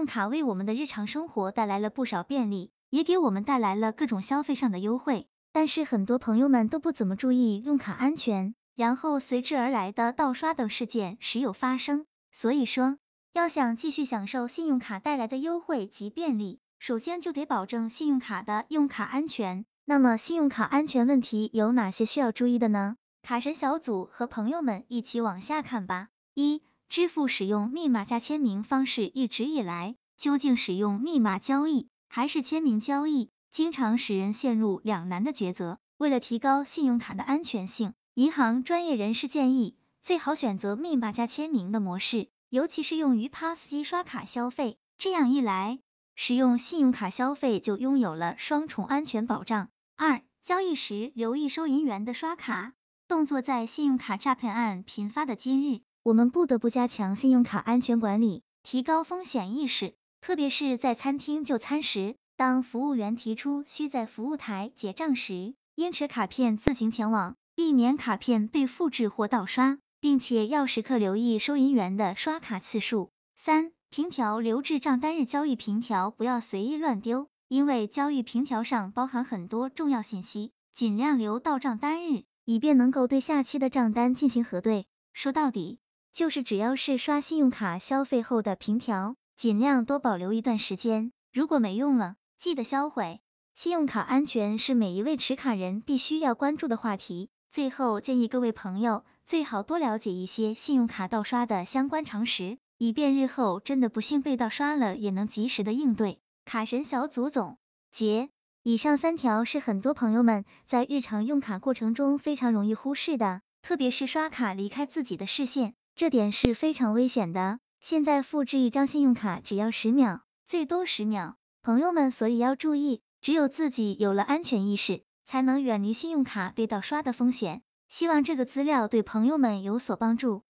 用卡为我们的日常生活带来了不少便利，也给我们带来了各种消费上的优惠。但是很多朋友们都不怎么注意用卡安全，然后随之而来的盗刷等事件时有发生。所以说，要想继续享受信用卡带来的优惠及便利，首先就得保证信用卡的用卡安全。那么，信用卡安全问题有哪些需要注意的呢？卡神小组和朋友们一起往下看吧。一、支付使用密码加签名方式一直以来，究竟使用密码交易还是签名交易，经常使人陷入两难的抉择。为了提高信用卡的安全性，银行专业人士建议，最好选择密码加签名的模式。尤其是用于 PAS 机刷卡消费，这样一来，使用信用卡消费就拥有了双重安全保障。二、交易时留意收银员的刷卡动作。在信用卡诈骗案频发的今日，我们不得不加强信用卡安全管理，提高风险意识。特别是在餐厅就餐时，当服务员提出需在服务台结账时，应持卡片自行前往，避免卡片被复制或盗刷。并且要时刻留意收银员的刷卡次数。三、凭条留置账单日交易凭条不要随意乱丢，因为交易凭条上包含很多重要信息，尽量留到账单日，以便能够对下期的账单进行核对。说到底，就是只要是刷信用卡消费后的凭条，尽量多保留一段时间，如果没用了，记得销毁。信用卡安全是每一位持卡人必须要关注的话题。最后建议各位朋友。最好多了解一些信用卡盗刷的相关常识，以便日后真的不幸被盗刷了，也能及时的应对。卡神小组总结：以上三条是很多朋友们在日常用卡过程中非常容易忽视的，特别是刷卡离开自己的视线，这点是非常危险的。现在复制一张信用卡只要十秒，最多十秒，朋友们所以要注意，只有自己有了安全意识，才能远离信用卡被盗刷的风险。希望这个资料对朋友们有所帮助。